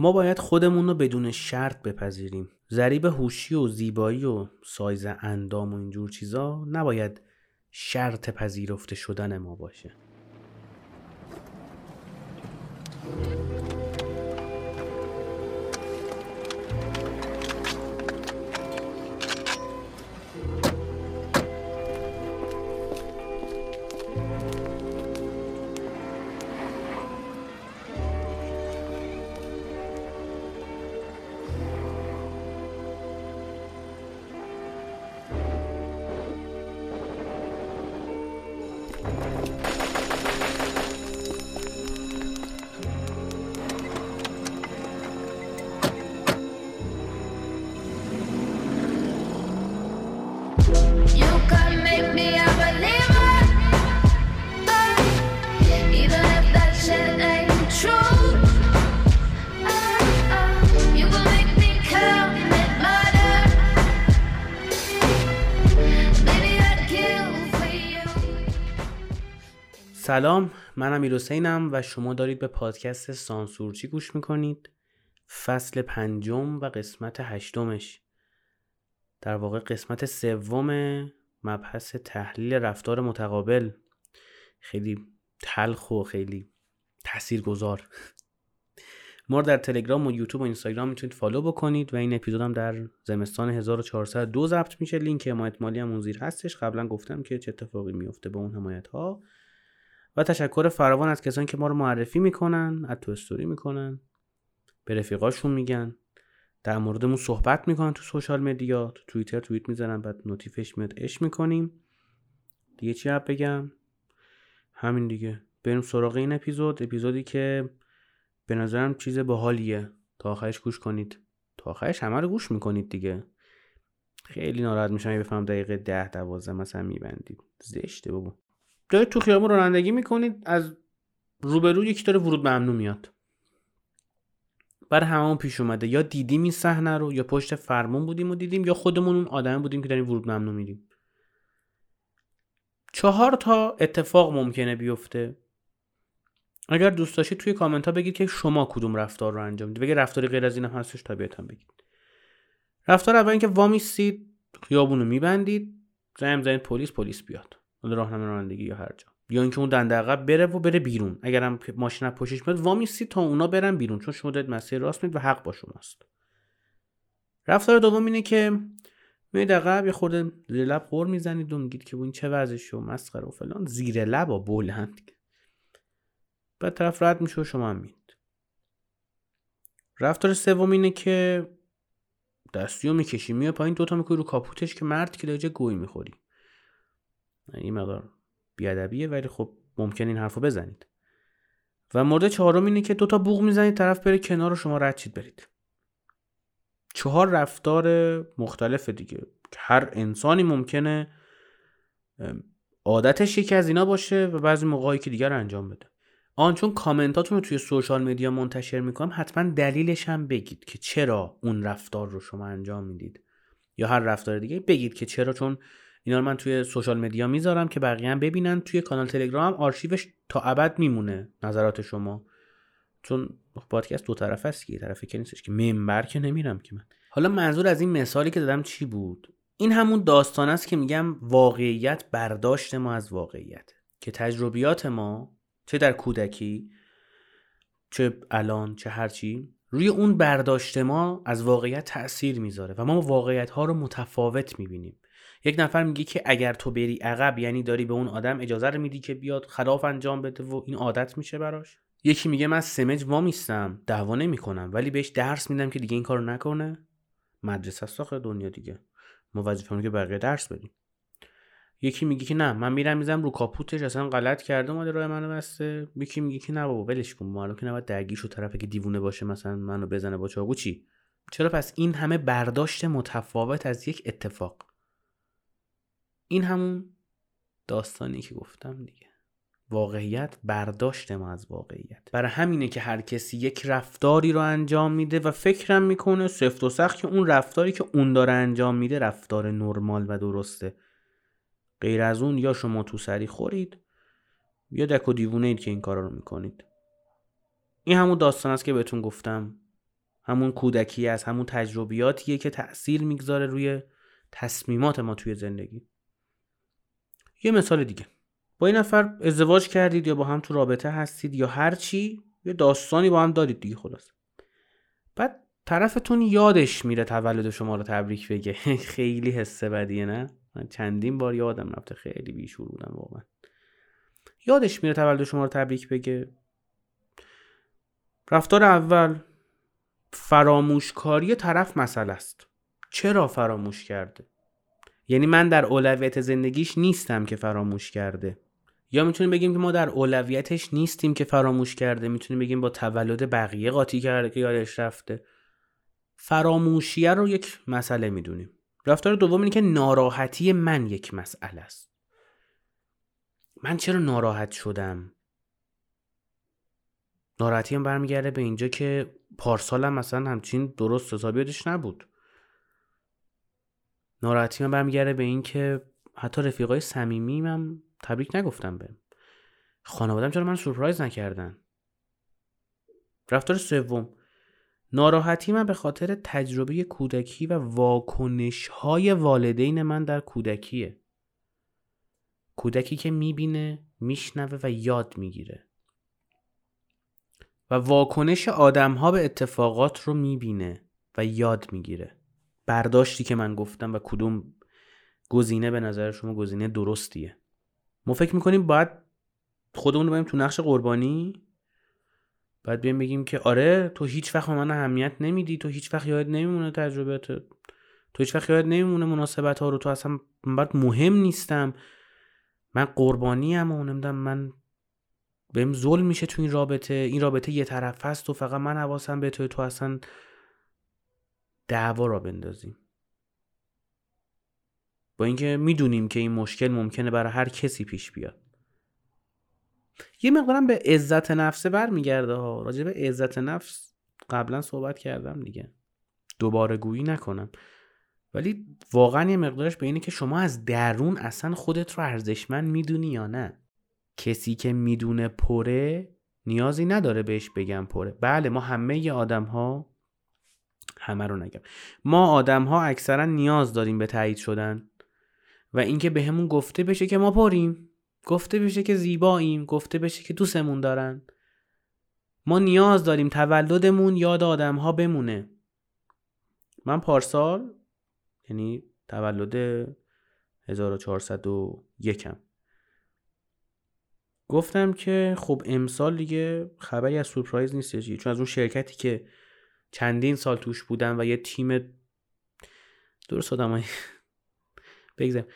ما باید خودمون رو بدون شرط بپذیریم. ذریب هوشی و زیبایی و سایز اندام و اینجور چیزا نباید شرط پذیرفته شدن ما باشه. سلام من امیر حسینم و شما دارید به پادکست سانسورچی گوش می‌کنید. فصل پنجم و قسمت هشتمش. در واقع قسمت سوم مبحث تحلیل رفتار متقابل. خیلی تلخ و خیلی تاثیرگذار. ما در تلگرام و یوتیوب و اینستاگرام می‌تونید فالو بکنید و این اپیزود هم در زمستان 1402 ضبط میشه. لینک حمایت مالی هم اون زیر هستش. قبلا گفتم که چه اتفاقی میفته به اون حمایت ها و تشکر فراوان از کسانی که ما رو معرفی می‌کنن از تو استوری می‌کنن. به رفیقاشون میگن. در موردمون صحبت می‌کنن تو سوشال مدیا. تو توییتر توییت می‌زنن بعد نوتیفش میاد اش می‌کنیم. دیگه چی بگم؟ همین دیگه. بریم سراغ این اپیزود. اپیزودی که به نظرم چیز باحالیه. تا آخرش گوش کنید. تا آخرش همه رو گوش می‌کنید دیگه. خیلی ناراحت میشم بفهم دقیقه ده دوازده مثلا میبندید. زشته بابا. دارید تو خیابون رانندگی می‌کنید از روبرو یکی داره ورود ممنوع میاد. برای هممون پیش اومده. یا دیدیم این صحنه رو یا پشت فرمون بودیم و دیدیم یا خودمون اون آدم بودیم که داریم ورود ممنوع میدیم چهار تا اتفاق ممکنه بیفته. اگر دوست داشتید توی کامنت ها بگید که شما کدوم رفتار رو انجام می‌دید بگید رفتاری غیر از این هم هستش طبیعتا بگید. رفتار اول اینکه وامیستید خیابون رو میبندید. زنگ زنید پلیس پلیس بیاد. حالا راهنمای رانندگی یا هر جا. یا اینکه اون دنده عقب بره و بره بیرون. اگر هم ماشین پشتش میاد وامیستید تا اونا برن بیرون. چون شما دارید مسیر راست میید و حق با شماست. رفتار دوم اینه که میید عقب یه خورده زیر لب غور می‌زنید و میگید که این چه وضعشه و مسخره و فلان. زیر لب و بلند بعد طرف رد میشه و شما هم میید رفتار سوم اینه که دستی رو می‌کشی. میاد پایین دوتا می‌کنی رو کاپوتش که مرد که داره گوی می‌خوری. این مقدار بیادبیه ولی خب ممکن این حرف رو بزنید. و مورد چهارم اینه که دوتا بوغ می‌زنید طرف بره کنار و شما رد شید برید. چهار رفتار مختلف دیگه. هر انسانی ممکنه عادتش یکی از اینا باشه و بعضی موقعی که دیگر انجام بده. آن چون کامنتاتون رو توی سوشال مدیا منتشر می‌کنم حتما دلیلش هم بگید که چرا اون رفتار رو شما انجام می‌دید. یا هر رفتار دیگه بگید که چرا چون اینا من توی سوشال مدیا می‌ذارم که بقیه هم ببینن. توی کانال تلگرام آرشیوش تا ابد میمونه نظرات شما. چون پادکست دو طرف است که یه طرفه که نیستش که. منبر که نمیرم که من. حالا منظور از این مثالی که دادم چی بود؟ این همون داستان است که میگم واقعیت برداشت ما از واقعیت. که تجربیات ما چه در کودکی چه الان چه هرچی روی اون برداشت ما از واقعیت تاثیر می‌ذاره و ما واقعیت ها رو متفاوت می‌بینیم. یک نفر میگه که اگر تو بری عقب یعنی داری به اون آدم اجازه رو میدی که بیاد خلاف انجام بده و این عادت میشه براش. یکی میگه من سمج وامیستم دعوا نمی‌کنم ولی بهش درس میدم که دیگه این کارو نکنه. مدرسه است آخه دنیا دیگه. ما وظیفمونه که بقیه درس بدیم یکی میگه که نه من میرم میزم رو کاپوتش اصلا غلط کرده اومده راه منو بسته. یکی میگه که نه بابا ولش کن معلوم که نباید درگیر شو طرفی که دیوونه باشه مثلا منو بزنه با چاقو چی؟ چرا پس این همه برداشت متفاوت از یک اتفاق؟ این همون داستانی که گفتم دیگه. واقعیت برداشت ما از واقعیت. برای همینه که هر کسی یک رفتاری رو انجام میده و فکرم می‌کنه سفت و سخت که اون رفتاری که اون داره انجام میده رفتار نرمال و درسته. غیر از اون یا شما تو سری خورید یا دک و دیوونه اید که این کارا رو می‌کنید. این همون داستان است که بهتون گفتم. همون کودکی است همون تجربیاتیه که تأثیر می‌گذاره روی تصمیمات ما توی زندگی. یه مثال دیگه. با این نفر ازدواج کردید یا با هم تو رابطه هستید یا هر چی یه داستانی با هم دارید دیگه خلاص. بعد طرفتون یادش میره تولد شما رو تبریک بگه. خیلی حسه بدیه نه؟ من چندین بار یادم رفته خیلی بیشور بودم واقعا. یادش میره تولد شما رو تبریک بگه. رفتار اول فراموشکاری طرف مسئله است. چرا فراموش کرده؟ یعنی من در اولویت زندگیش نیستم که فراموش کرده. یا می‌تونیم بگیم که ما در اولویتش نیستیم که فراموش کرده. می‌تونیم بگیم با تولد بقیه قاطی کرده که یادش رفته. فراموشیه رو یک مسئله می‌دونیم. رفتار دوم اینه که ناراحتی من یک مسئله است. من چرا ناراحت شدم؟ ناراحتی هم برمیگرده به اینجا که پارسالم مثلا همچین درست حسابی یادش نبود. ناراحتی من برمیگرده به این که حتی رفیقای صمیمیم هم تبریک نگفتم به خانوادم چرا من سورپرایز نکردن؟ رفتار سوم. ناراحتی من به خاطر تجربه کودکی و واکنش های والدین من در کودکیه. کودکی که می‌بینه میشنوه و یاد می‌گیره. و واکنش آدم ها به اتفاقات رو می‌بینه و یاد می‌گیره. برداشتی که من گفتم و کدوم گزینه به نظر شما گزینه درستیه؟ ما فکر می‌کنیم باید خودمون رو بریم تو نقش قربانی. بعد بیایم بگیم که آره تو هیچ وقت من اهمیت نمیدی تو هیچ وقت یاد نمیمونه تجربیات تو هیچ وقت یاد نمیمونه مناسبت ها رو تو اصلا بعد مهم نیستم. من قربانی ام و نمی‌دونم من بهم ظلم میشه تو این رابطه. این رابطه یه طرف هست و فقط من حواسم به تو تو اصلا دعوا را بندازیم. با اینکه می‌دونیم که این مشکل ممکنه برای هر کسی پیش بیاد. یه مقدارم به عزت نفسه برمیگرده ها. راجع به عزت نفس قبلا صحبت کردم دیگه. دوباره گویی نکنم. ولی واقعا یه مقدارش به اینه که شما از درون اصلا خودت رو ارزشمند می‌دونی یا نه. کسی که می‌دونه پره نیازی نداره بهش بگم پره. بله ما همه آدم ها همه رو نگم. ما آدم ها اکثرا نیاز داریم به تایید شدن و اینکه بهمون گفته بشه که ما پریم گفته بشه که زیباییم گفته بشه که دوستمون دارن. ما نیاز داریم تولدمون یاد آدم ها بمونه. من پارسال یعنی تولد 1401 م گفتم که خب امسال دیگه خبری از سورپرایز نیست چون از اون شرکتی که چندین سال توش بودم و یه تیم درست آدمای بگذارم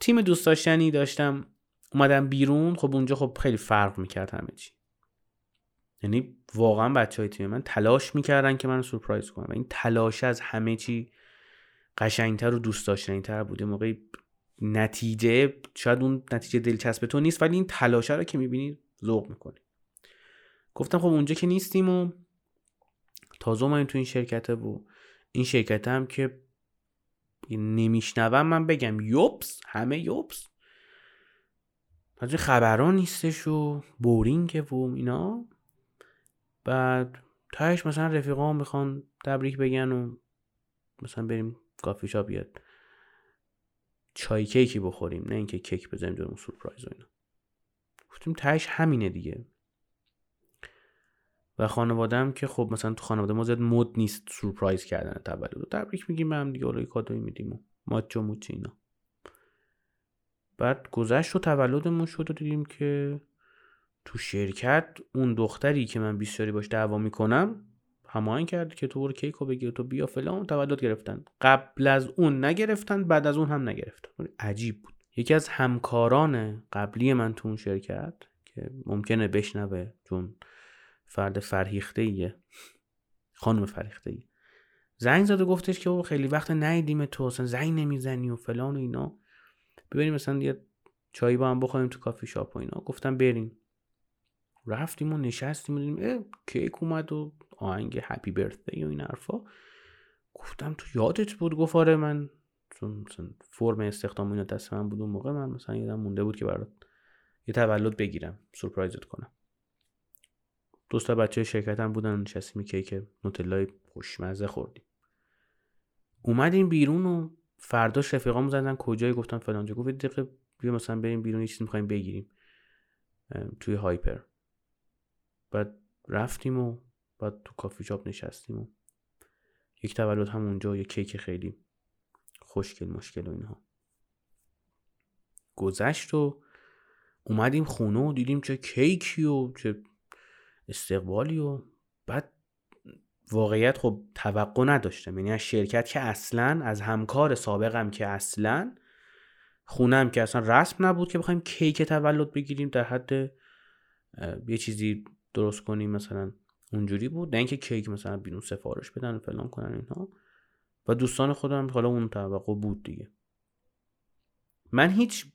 تیم دوست داشتنی داشتم. اومدم بیرون. خب اونجا خب خیلی فرق می‌کرد همه چی. یعنی واقعا بچه های تیم من تلاش می‌کردن که من سورپرایز کنم و این تلاش از همه چی قشنگتر و دوست داشتنی تر بوده موقعی نتیجه شاید اون نتیجه دلچسب تو نیست ولی این تلاشه رو که می‌بینی ذوق می‌کنی. گفتم خب اونجا که نیستیم و تازه این تو این شرکته و این شرکت هم که نمیشنوم من بگم یوبس همه یوبس از خبران نیستش و بورینگه و اینا. بعد تاش مثلا رفیقا می‌خوان تبریک بگن و مثلا بریم کافی شاپ بیاد چای کیکی بخوریم نه اینکه کیک بزنیم جلومون سورپرایز و اینا. گفتیم تهش همینه دیگه. و خانوادم که خب مثلا تو خانواده ما زیاد مد نیست سورپرایز کردن تولد و تبریک میگیم هم دیگه. اولای کادوی میدیم و ماچو موچ اینا. بعد گذشت و تولدمون شد و دیدیم که تو شرکت اون دختری که من بیشتری باش دعوا می‌کنم هماهنگ کرد که تو برو کیکو بگیر تو بیا فلان تولد گرفتن. قبل از اون نگرفتن بعد از اون هم نگرفتن. عجیب بود. یکی از همکاران قبلی من تو اون شرکت که ممکنه بشنوه چون فرد فرهیخته ایه خانم فرهیخته ایه زنگ زد و گفتش که خیلی وقت نیدیم تو اصلا زنگ نمی‌زنی و فلان و اینا. ببینیم مثلا یه چایی با هم بخوریم تو کافی شاپ و اینا. گفتم بریم. رفتیم و نشستیم و دیدیم کیک اومد و آهنگ هپی برثدی و این حرفا. گفتم تو یادت بود؟ گفت آره من چون مثلا فرم استخدام اینا دست من بود اون موقع من مثلا یادم مونده بود که برات یه تولد بگیرم سورپرایزت کنم. دوستا بچه شرکت هم بودن نشستیم کیک نوتلای خوشمزه خوردیم. اومدیم بیرون و فرداش رفیقامون زدن کجایی؟ گفتم فلانجا گفت یه دقیقه بیا مثلا بریم بیرون یه چیزی می‌خوایم بگیریم. توی هایپر. بعد رفتیم و بعد تو کافی شاپ نشستیم و یک تولد هم اونجا یه کیک خیلی خوشگل مشکل و اینها. گذشت و اومدیم خونه و دیدیم چه کیکی و چه استقبالی و بعد واقعیت خب توقع نداشتم. یعنی از شرکت که اصلا از همکار سابقم که اصلا خونم که اصلا رسم نبود که بخوایم کیک تولد بگیریم در حد یه چیزی درست کنیم مثلا اونجوری بود. نه اینکه کیک مثلا بیرون سفارش بدن و فلان کنن اینها. و دوستان خودم حالا اون توقع بود دیگه. من هیچ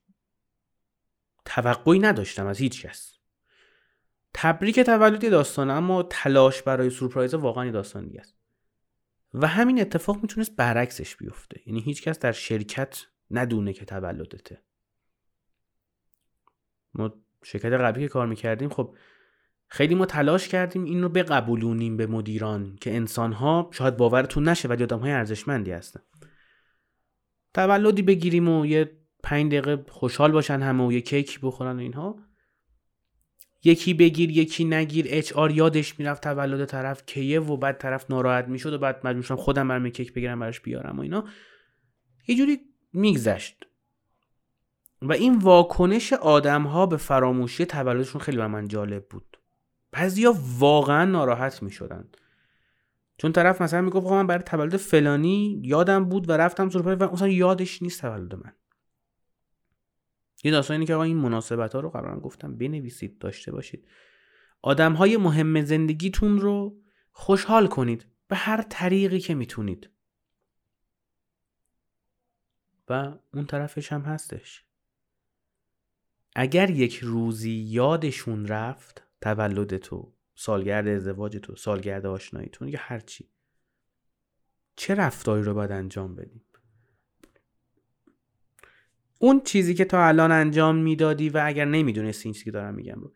توقعی نداشتم از هیچ کس. تبریک تولد یه داستانه اما تلاش برای سورپرایز واقعا یه داستان دیگه است. و همین اتفاق می‌تونست برعکسش بیفته. یعنی هیچ کس در شرکت ندونه که تولدته. ما شرکت قبلی که کار می‌کردیم خب خیلی ما تلاش کردیم این رو بقبولونیم به مدیران که انسان ها شاید باورتون نشه ولی آدم های ارزشمندی هستن. تولدی بگیریم و یه پنج دقیقه خوشحال باشن همه و یه کیک بخورن و اینها. یکی بگیر یکی نگیر. اچ آر یادش می‌رفت تولد طرف کیه و بعد طرف ناراحت می‌شد و بعد مجبور شدم خودم برم کیک بگیرم براش بیارم و اینا. یه جوری میگذشت. و این واکنش آدم ها به فراموشی تولدشون خیلی بر من جالب بود. بعضیا واقعا ناراحت می‌شدن. چون طرف مثلا می‌گفت من برای تولد فلانی یادم بود و رفتم سورپرایز و مثلا یادش نیست تولد من. یه داستان اینه که آقا این مناسبت ها رو قبلا گفتم بنویسید داشته باشید. آدم های مهم زندگیتون رو خوشحال کنید به هر طریقی که می‌تونید. و اون طرفش هم هستش. اگر یک روزی یادشون رفت تولد تو سالگرد ازدواج تو سالگرد آشناییتون یا هر چی چه رفتاری رو باید انجام بدیم؟ اون چیزی که تا الان انجام می‌دادی و اگر نمی‌دونستی این چیزی که دارم میگم رو.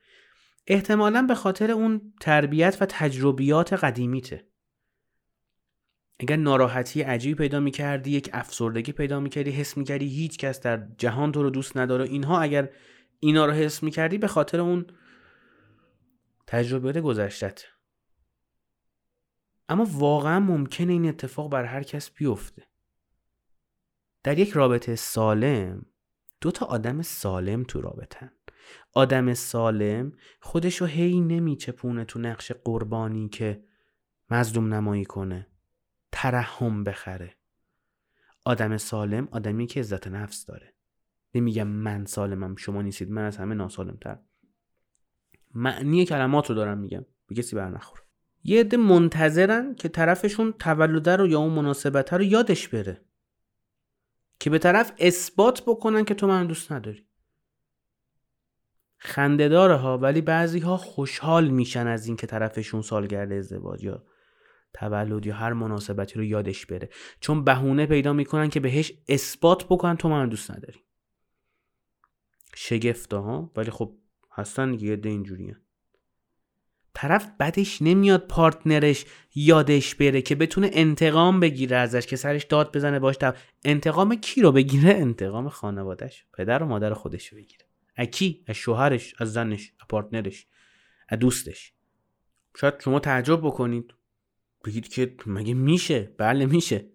احتمالا به خاطر اون تربیت و تجربیات قدیمیته. اگر ناراحتی عجیبی پیدا می‌کردی یک افسردگی پیدا می‌کردی حس می‌کردی هیچ کس در جهان تو رو دوست نداره اینها اگر اینا رو حس می‌کردی به خاطر اون تجربیات گذشتت. اما واقعا ممکنه این اتفاق بر هر کس بیفته. در یک رابطه سالم دو تا آدم سالم تو رابطن. آدم سالم خودشو هی نمیچپونه تو نقش قربانی که مظلوم نمایی کنه ترحم بخره. آدم سالم آدمی که عزت نفس داره. نمیگم من سالمم شما نیستید من از همه ناسالمتر معنی کلمات رو دارم میگم به کسی بر نخوره یه عده منتظرن که طرفشون تولده رو یا اون مناسبت رو یادش بره. که به طرف اثبات بکنن که تو من دوست نداری. خنده داره ها ولی بعضی ها خوشحال میشن از این که طرفشون سالگرد ازدواج یا تولد یا هر مناسبتی رو یادش بره. چون بهونه پیدا می‌کنن که بهش اثبات بکنن تو من دوست نداری. شگفته ها ولی خب هستن دیگه اینجوریه طرف بدش نمیاد پارتنرش یادش بره که بتونه انتقام بگیره ازش که سرش داد بزنه باش تب... انتقام کی رو بگیره؟ انتقام خانوادهش. پدر و مادر خودش رو بگیره. از کی؟ از شوهرش از زنش از پارتنرش از دوستش. شاید شما تعجب بکنید. بگید که مگه میشه؟ بله میشه.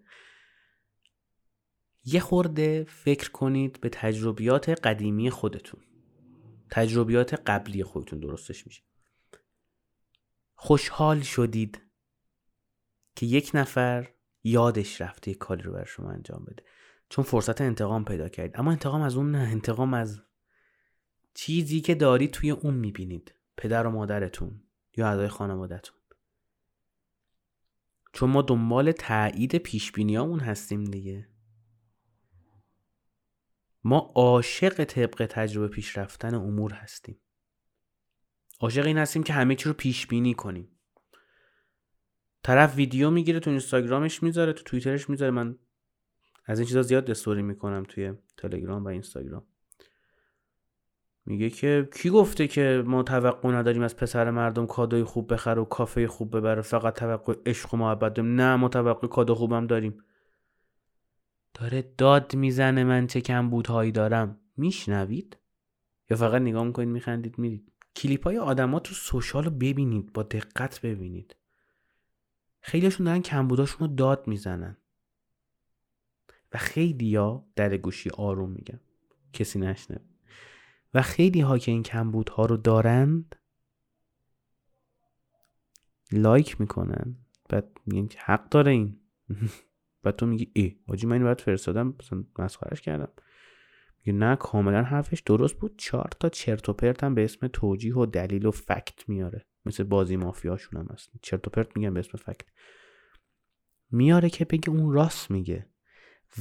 یه خورده فکر کنید به تجربیات قدیمی خودتون. تجربیات قبلی خودتون درستش میشه. خوشحال شدید که یک نفر یادش رفته یک کاری رو بر شما انجام بده. چون فرصت انتقام پیدا کردید. اما انتقام از اون نه انتقام از چیزی که دارید توی اون می‌بینید. پدر و مادرتون یا اعضای خانوادهتون. چون ما دنبال تایید پیش بینیامون هستیم دیگه. ما عاشق طبق تجربه پیش رفتن امور هستیم. عاشق این هستیم که همه چی رو پیش بینی کنیم. طرف ویدیو می‌گیره تو اینستاگرامش می‌ذاره تو توییترش می‌ذاره. من از این چیزا زیاد استوری می‌کنم توی تلگرام و اینستاگرام. میگه که کی گفته که ما توقع نداریم از پسر مردم کادوی خوب بخره و کافه خوب ببره؟ فقط توقع عشق و محبت داریم. نه ما توقع کادو خوبم داریم. داره داد می‌زنه من چه کمبودهایی دارم. میشنوید؟ یا فقط نگاه می‌کنید میخندید میرید. کلیپ های آدما تو سوشال رو ببینید با دقت ببینید. خیلیشون دارن کمبوداشون رو داد می‌زنن. و خیلی ها در گوشی آروم میگن. کسی نشنه و خیلی ها که این کمبودها رو دارند لایک می‌کنن. بعد میگن که حق داره این. بعد تو میگی ای آجی من این برات فرستادم مثلا مسخرش کردم. میگه نه کاملا حرفش درست بود. چهار تا چرت و پرت هم به اسم توجیه و دلیل و فکت میاره. مثل بازی مافیاشون هم هست. چرت و پرت میگن به اسم فکت. میاره که بگه اون راست میگه.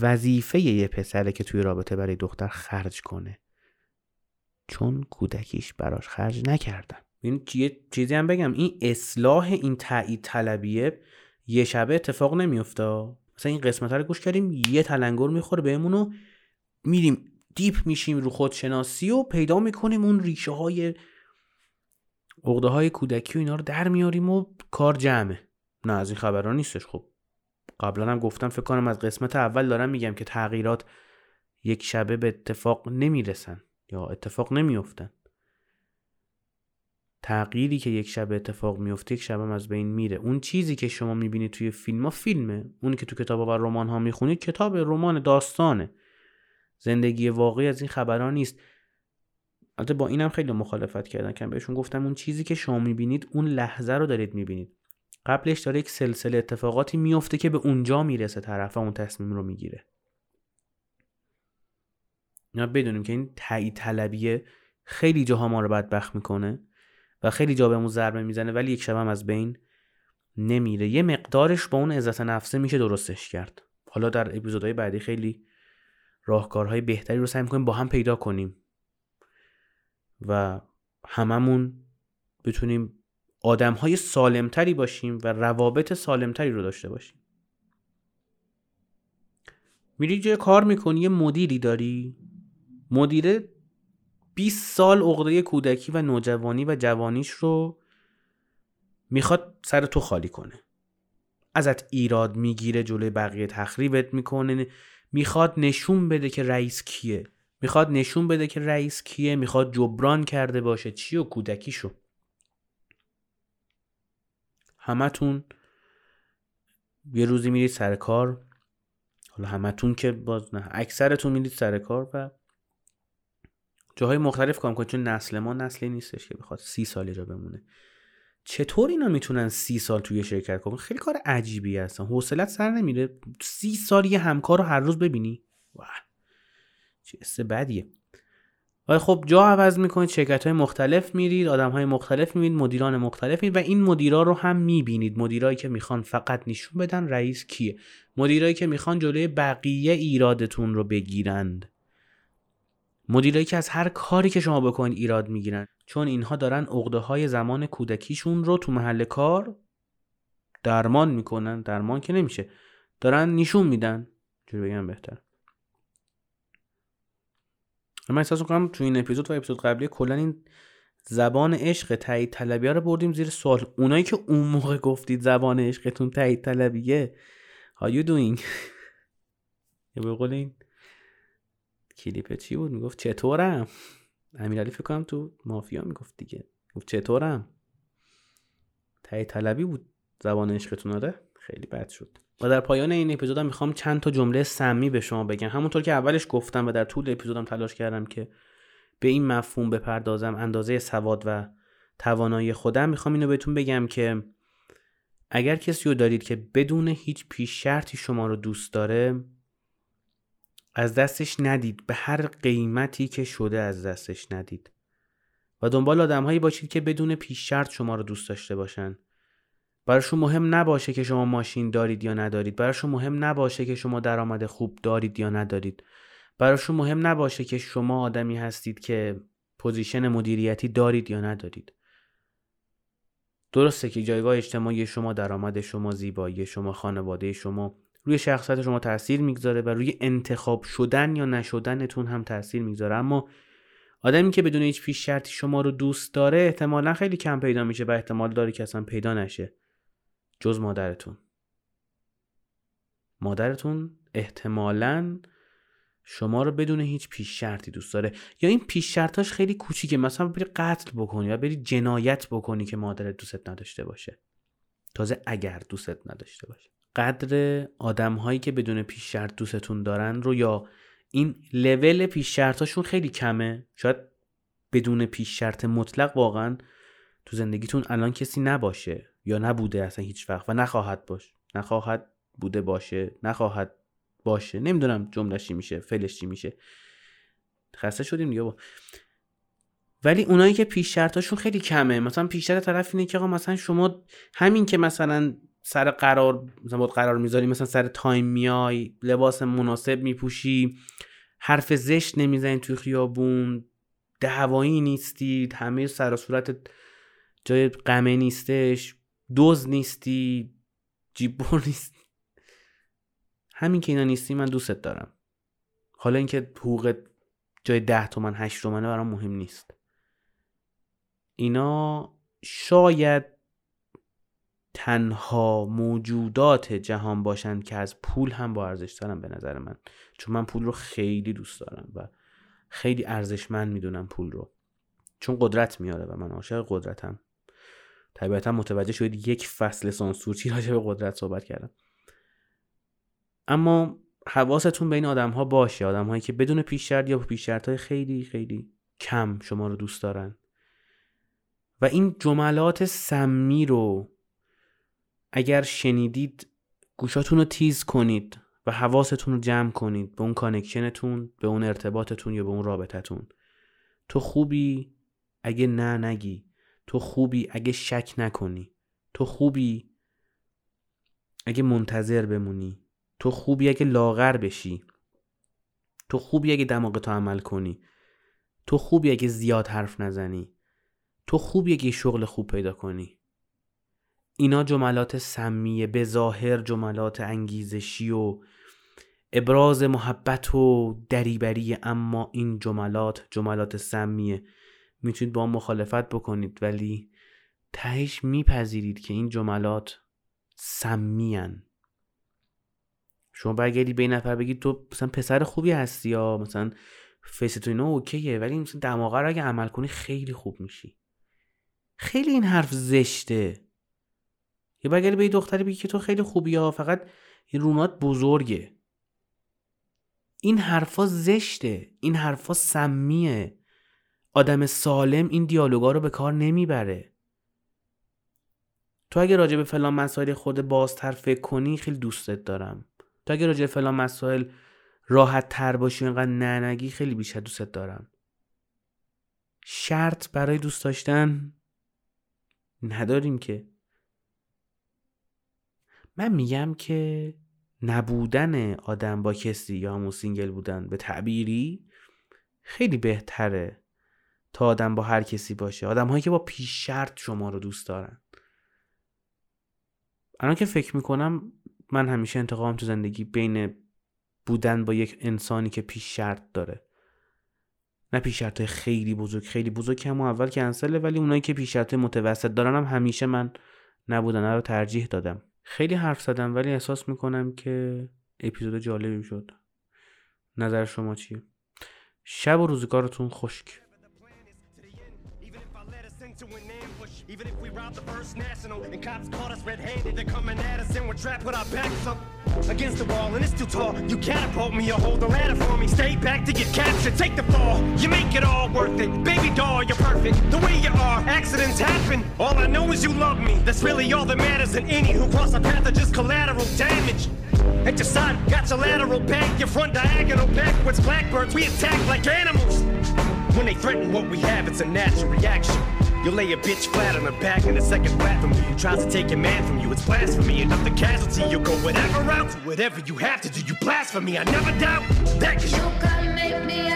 وظیفه یه پسره که توی رابطه برای دختر خرج کنه. چون کودکیش براش خرج نکردن. این چیزی هم بگم. این اصلاح این تایید طلبیه یه شبه اتفاق نمیفته مثلا این قسمت رو گوش کردیم یه تلنگر می‌خوره بهمون و میریم دیپ میشیم رو خودشناسی و پیدا می‌کنیم اون ریشه های عقده های کودکی و اینا رو در میاریم و کار جمعه. نه از این خبرها نیستش. خب قبلا هم گفتم فکر کنم از قسمت اول دارم میگم که تغییرات یک شبه به اتفاق نمی‌رسن یا اتفاق نمیافتن. تغییری که یک شب اتفاق میفته یک شب از بین میره. اون چیزی که شما می‌بینید توی فیلم ها فیلمه. اون که تو کتاب و رمان ها می‌خونید کتاب رمان داستانه. زندگی واقعی از این خبرها نیست. البته با اینم خیلی مخالفت کردن. که بهشون گفتم اون چیزی که شما می‌بینید اون لحظه رو دارید می‌بینید. قبلش داره یک سلسله اتفاقاتی میفته که به اونجا می‌رسه طرف اون تصمیم رو می‌گیره. اینا بدونیم که این تایید طلبیه خیلی جاها ما رو بدبخت می‌کنه و خیلی جا بهمون ضربه می‌زنه ولی یک شب هم از بین نمیره. یه مقدارش با اون عزت نفسه میشه درستش کرد. حالا در اپیزودهای بعدی خیلی راهکارهای بهتری رو سعی می‌کنیم با هم پیدا کنیم. و هممون بتونیم آدم های سالمتری باشیم و روابط سالمتری رو داشته باشیم. میری جای کار می‌کنی یه مدیری داری. مدیره 20 سال عقده کودکی و نوجوانی و جوانیش رو می‌خواد سر تو خالی کنه. ازت ایراد می‌گیره جلوی بقیه تخریبت می‌کنه. می‌خواد نشون بده که رئیس کیه. می‌خواد نشون بده که رئیس کیه. می‌خواد جبران کرده باشه. چی و کودکیشو. همتون یه روزی میرید سر کار. حالا همتون که باز نه اکثرتون میرید سر کار و جاهای مختلف کام کنید. چون نسل ما نسلی نیستش که بخواد سی سال جا بمونه. چطور اینا می‌تونن سی سال توی شرکت کنن؟ خیلی کار عجیبی هستن. حوصلت سر نمیره. سی سال یه همکار رو هر روز ببینی. واه. چه است بدیه. ولی خب جا عوض می‌کنید شرکت های مختلف میرید آدم های مختلف می‌بینید مدیران مختلف میرید و این مدیرا رو هم می‌بینید. مدیرایی که می‌خوان فقط نشون بدن رئیس کیه. مدیرایی که می‌خوان جلوی بقیه ایرادتون رو بگیرند. مدیرایی که از هر کاری که شما بکنید ایراد می‌گیرن چون اینها دارن عقده های زمان کودکیشون رو تو محل کار درمان می‌کنن. درمان که نمیشه. دارن نشون میدن. جوری بگم بهتر؟ من احساس می‌کنم تو این اپیزود و اپیزود قبلی کلا این زبان عشق تایید طلبیه رو بردیم زیر سوال. اونایی که اون موقع گفتید زبان عشقتون تایید طلبیه. You doing? یا به قول این کلیپ چی بود؟ می‌گفت چطورم؟ امیرعلی فکر کنم تو مافیا می‌گفت دیگه. گفت چطورم؟ تایید طلبی بود زبان عشقتون آره؟ خیلی بد شد. و در پایان این اپیزودم می‌خوام چند تا جمله سمی به شما بگم. همونطور که اولش گفتم و در طول اپیزودم تلاش کردم که به این مفهوم بپردازم اندازه سواد و توانایی خودم می‌خوام اینو بهتون بگم که اگر کسی رو دارید که بدون هیچ پیش شرطی شما رو دوست داره از دستش ندید به هر قیمتی که شده از دستش ندید. و دنبال آدمهایی باشید که بدون پیش شرط شما رو دوست داشته باشن. براشون مهم نباشه که شما ماشین دارید یا ندارید. براشون مهم نباشه که شما درآمد خوب دارید یا ندارید. براشون مهم نباشه که شما آدمی هستید که پوزیشن مدیریتی دارید یا ندارید. درسته که جایگاه اجتماعی شما درآمد شما زیبایی شما خانواده شما روی شخصیت شما تاثیر می‌گذاره و روی انتخاب شدن یا نشدنتون هم تاثیر می‌گذاره. اما آدمی که بدون هیچ پیش شرطی شما رو دوست داره احتمالا خیلی کم پیدا میشه و احتمال داره که اصلا پیدا نشه. جز مادرتون. مادرتون احتمالا شما رو بدون هیچ پیش شرطی دوست داره. یا این پیش شرطاش خیلی کوچیکه. مثلا بری قتل بکنی یا بری جنایت بکنی که مادرت دوست نداشته باشه. تازه اگر دوست نداشته باشه. قدر آدم هایی که بدون پیش شرط دوستتون دارن رو یا این لول پیش شرطاشون خیلی کمه. شاید بدون پیش شرط مطلق واقعا تو زندگیتون الان کسی نباشه یا نبوده اصلا هیچ وقت و نخواهد باش. نخواهد بوده باشه نخواهد باشه. نمی‌دونم جملش چی میشه فعلش چی میشه. خسته شدیم دیگه با ولی اونایی که پیش شرطاشون خیلی کمه. مثلا پیش شرط طرف اینه که آقا مثلا شما همین که مثلا سر قرار مثلا قرار می‌ذاری مثلا سر تایم میای لباس مناسب میپوشی حرف زشت نمی‌زنی توی خیابون دعوایی نیستی همه سر و صورت جای قمه نیستش دوز نیستی جیبور نیست. همین که اینا نیستی من دوستت دارم. حالا اینکه حقوق جای ده تومن هشت تومنه برام مهم نیست. اینا شاید تنها موجودات جهان باشند که از پول هم با ارزش دارن به نظر من. چون من پول رو خیلی دوست دارم و خیلی ارزشمند می‌دونم پول رو. چون قدرت میاره و من عاشق قدرتم. طبیعتا متوجه شدید یک فصل سانسورچی راجع به قدرت صحبت کردم. اما حواستون به این آدم ها باشه. آدم هایی که بدون پیش شرط یا پیش شرط های خیلی خیلی کم شما رو دوست دارن. و این جملات سمی رو اگر شنیدید گوشاتون رو تیز کنید و حواستون رو جمع کنید به اون connection تون به اون ارتباطتون یا به اون رابطتون. تو خوبی اگه نه نگی. تو خوبی اگه شک نکنی. تو خوبی اگه منتظر بمونی. تو خوبی اگه لاغر بشی. تو خوبی اگه دماغ تو عمل کنی. تو خوبی اگه زیاد حرف نزنی. تو خوبی اگه شغل خوب پیدا کنی. اینا جملات سمیه به ظاهر جملات انگیزشی و ابراز محبت و دریبری اما این جملات جملات سمیه. می‌تونید با مخالفت بکنید ولی تهش میپذیرید که این جملات سمیان شما برگردی به این نفر بگید تو مثلا پسر خوبی هستی یا مثلا فیس تو اینا اوکیه ولی مثلا دماغه رو اگه عمل کنی خیلی خوب میشی. خیلی این حرف زشته. یه برگردی به دختری بگی که تو خیلی خوبی یا فقط رونات بزرگه. این حرفا زشته این حرفا سمیه. آدم سالم این دیالوگا رو به کار نمی‌بره. تو اگه راجع به فلان مسائل خود بازتر فکر کنی خیلی دوستت دارم. تو اگه راجع به فلان مسائل راحت تر باشی و اینقدر ننگی خیلی بیشتر دوستت دارم. شرط برای دوست داشتن نداریم که. من میگم که نبودن آدم با کسی یا همون single بودن به تعبیری خیلی بهتره تا آدم با هر کسی باشه. آدم هایی که با پیش شرط شما رو دوست دارن. الان که فکر می‌کنم من همیشه انتخابم تو زندگی بین بودن با یک انسانی که پیش شرط داره. نه پیش شرط خیلی بزرگ خیلی بزرگ همون اول کنسله ولی اونایی که پیش شرط متوسط دارن هم همیشه من نبودن رو ترجیح دادم. خیلی حرف زدم ولی احساس می‌کنم که اپیزود جالبی شد نظر شما چیه؟ شب و روزگارتون خشک Even if we robbed the first national and cops caught us red-handed, they're coming at us and we're trapped with our backs up against the wall and it's too tall. You catapult me or hold the ladder for me. Stay back to get captured, take the fall. You make it all worth it, baby doll. You're perfect the way you are. Accidents happen. All I know is you love me. That's really all that matters. And any who cross our path are just collateral damage. At your side, got your lateral back, your front diagonal backwards. Blackbirds, we attack like animals. When they threaten what we have, it's a natural reaction. You'll lay a bitch flat on her back in the second flat from you. Tries to take your man from you? It's blasphemy. Enough the casualty. You'll go whatever route, whatever you have to do. You blasphemy. I never doubt that. You can make me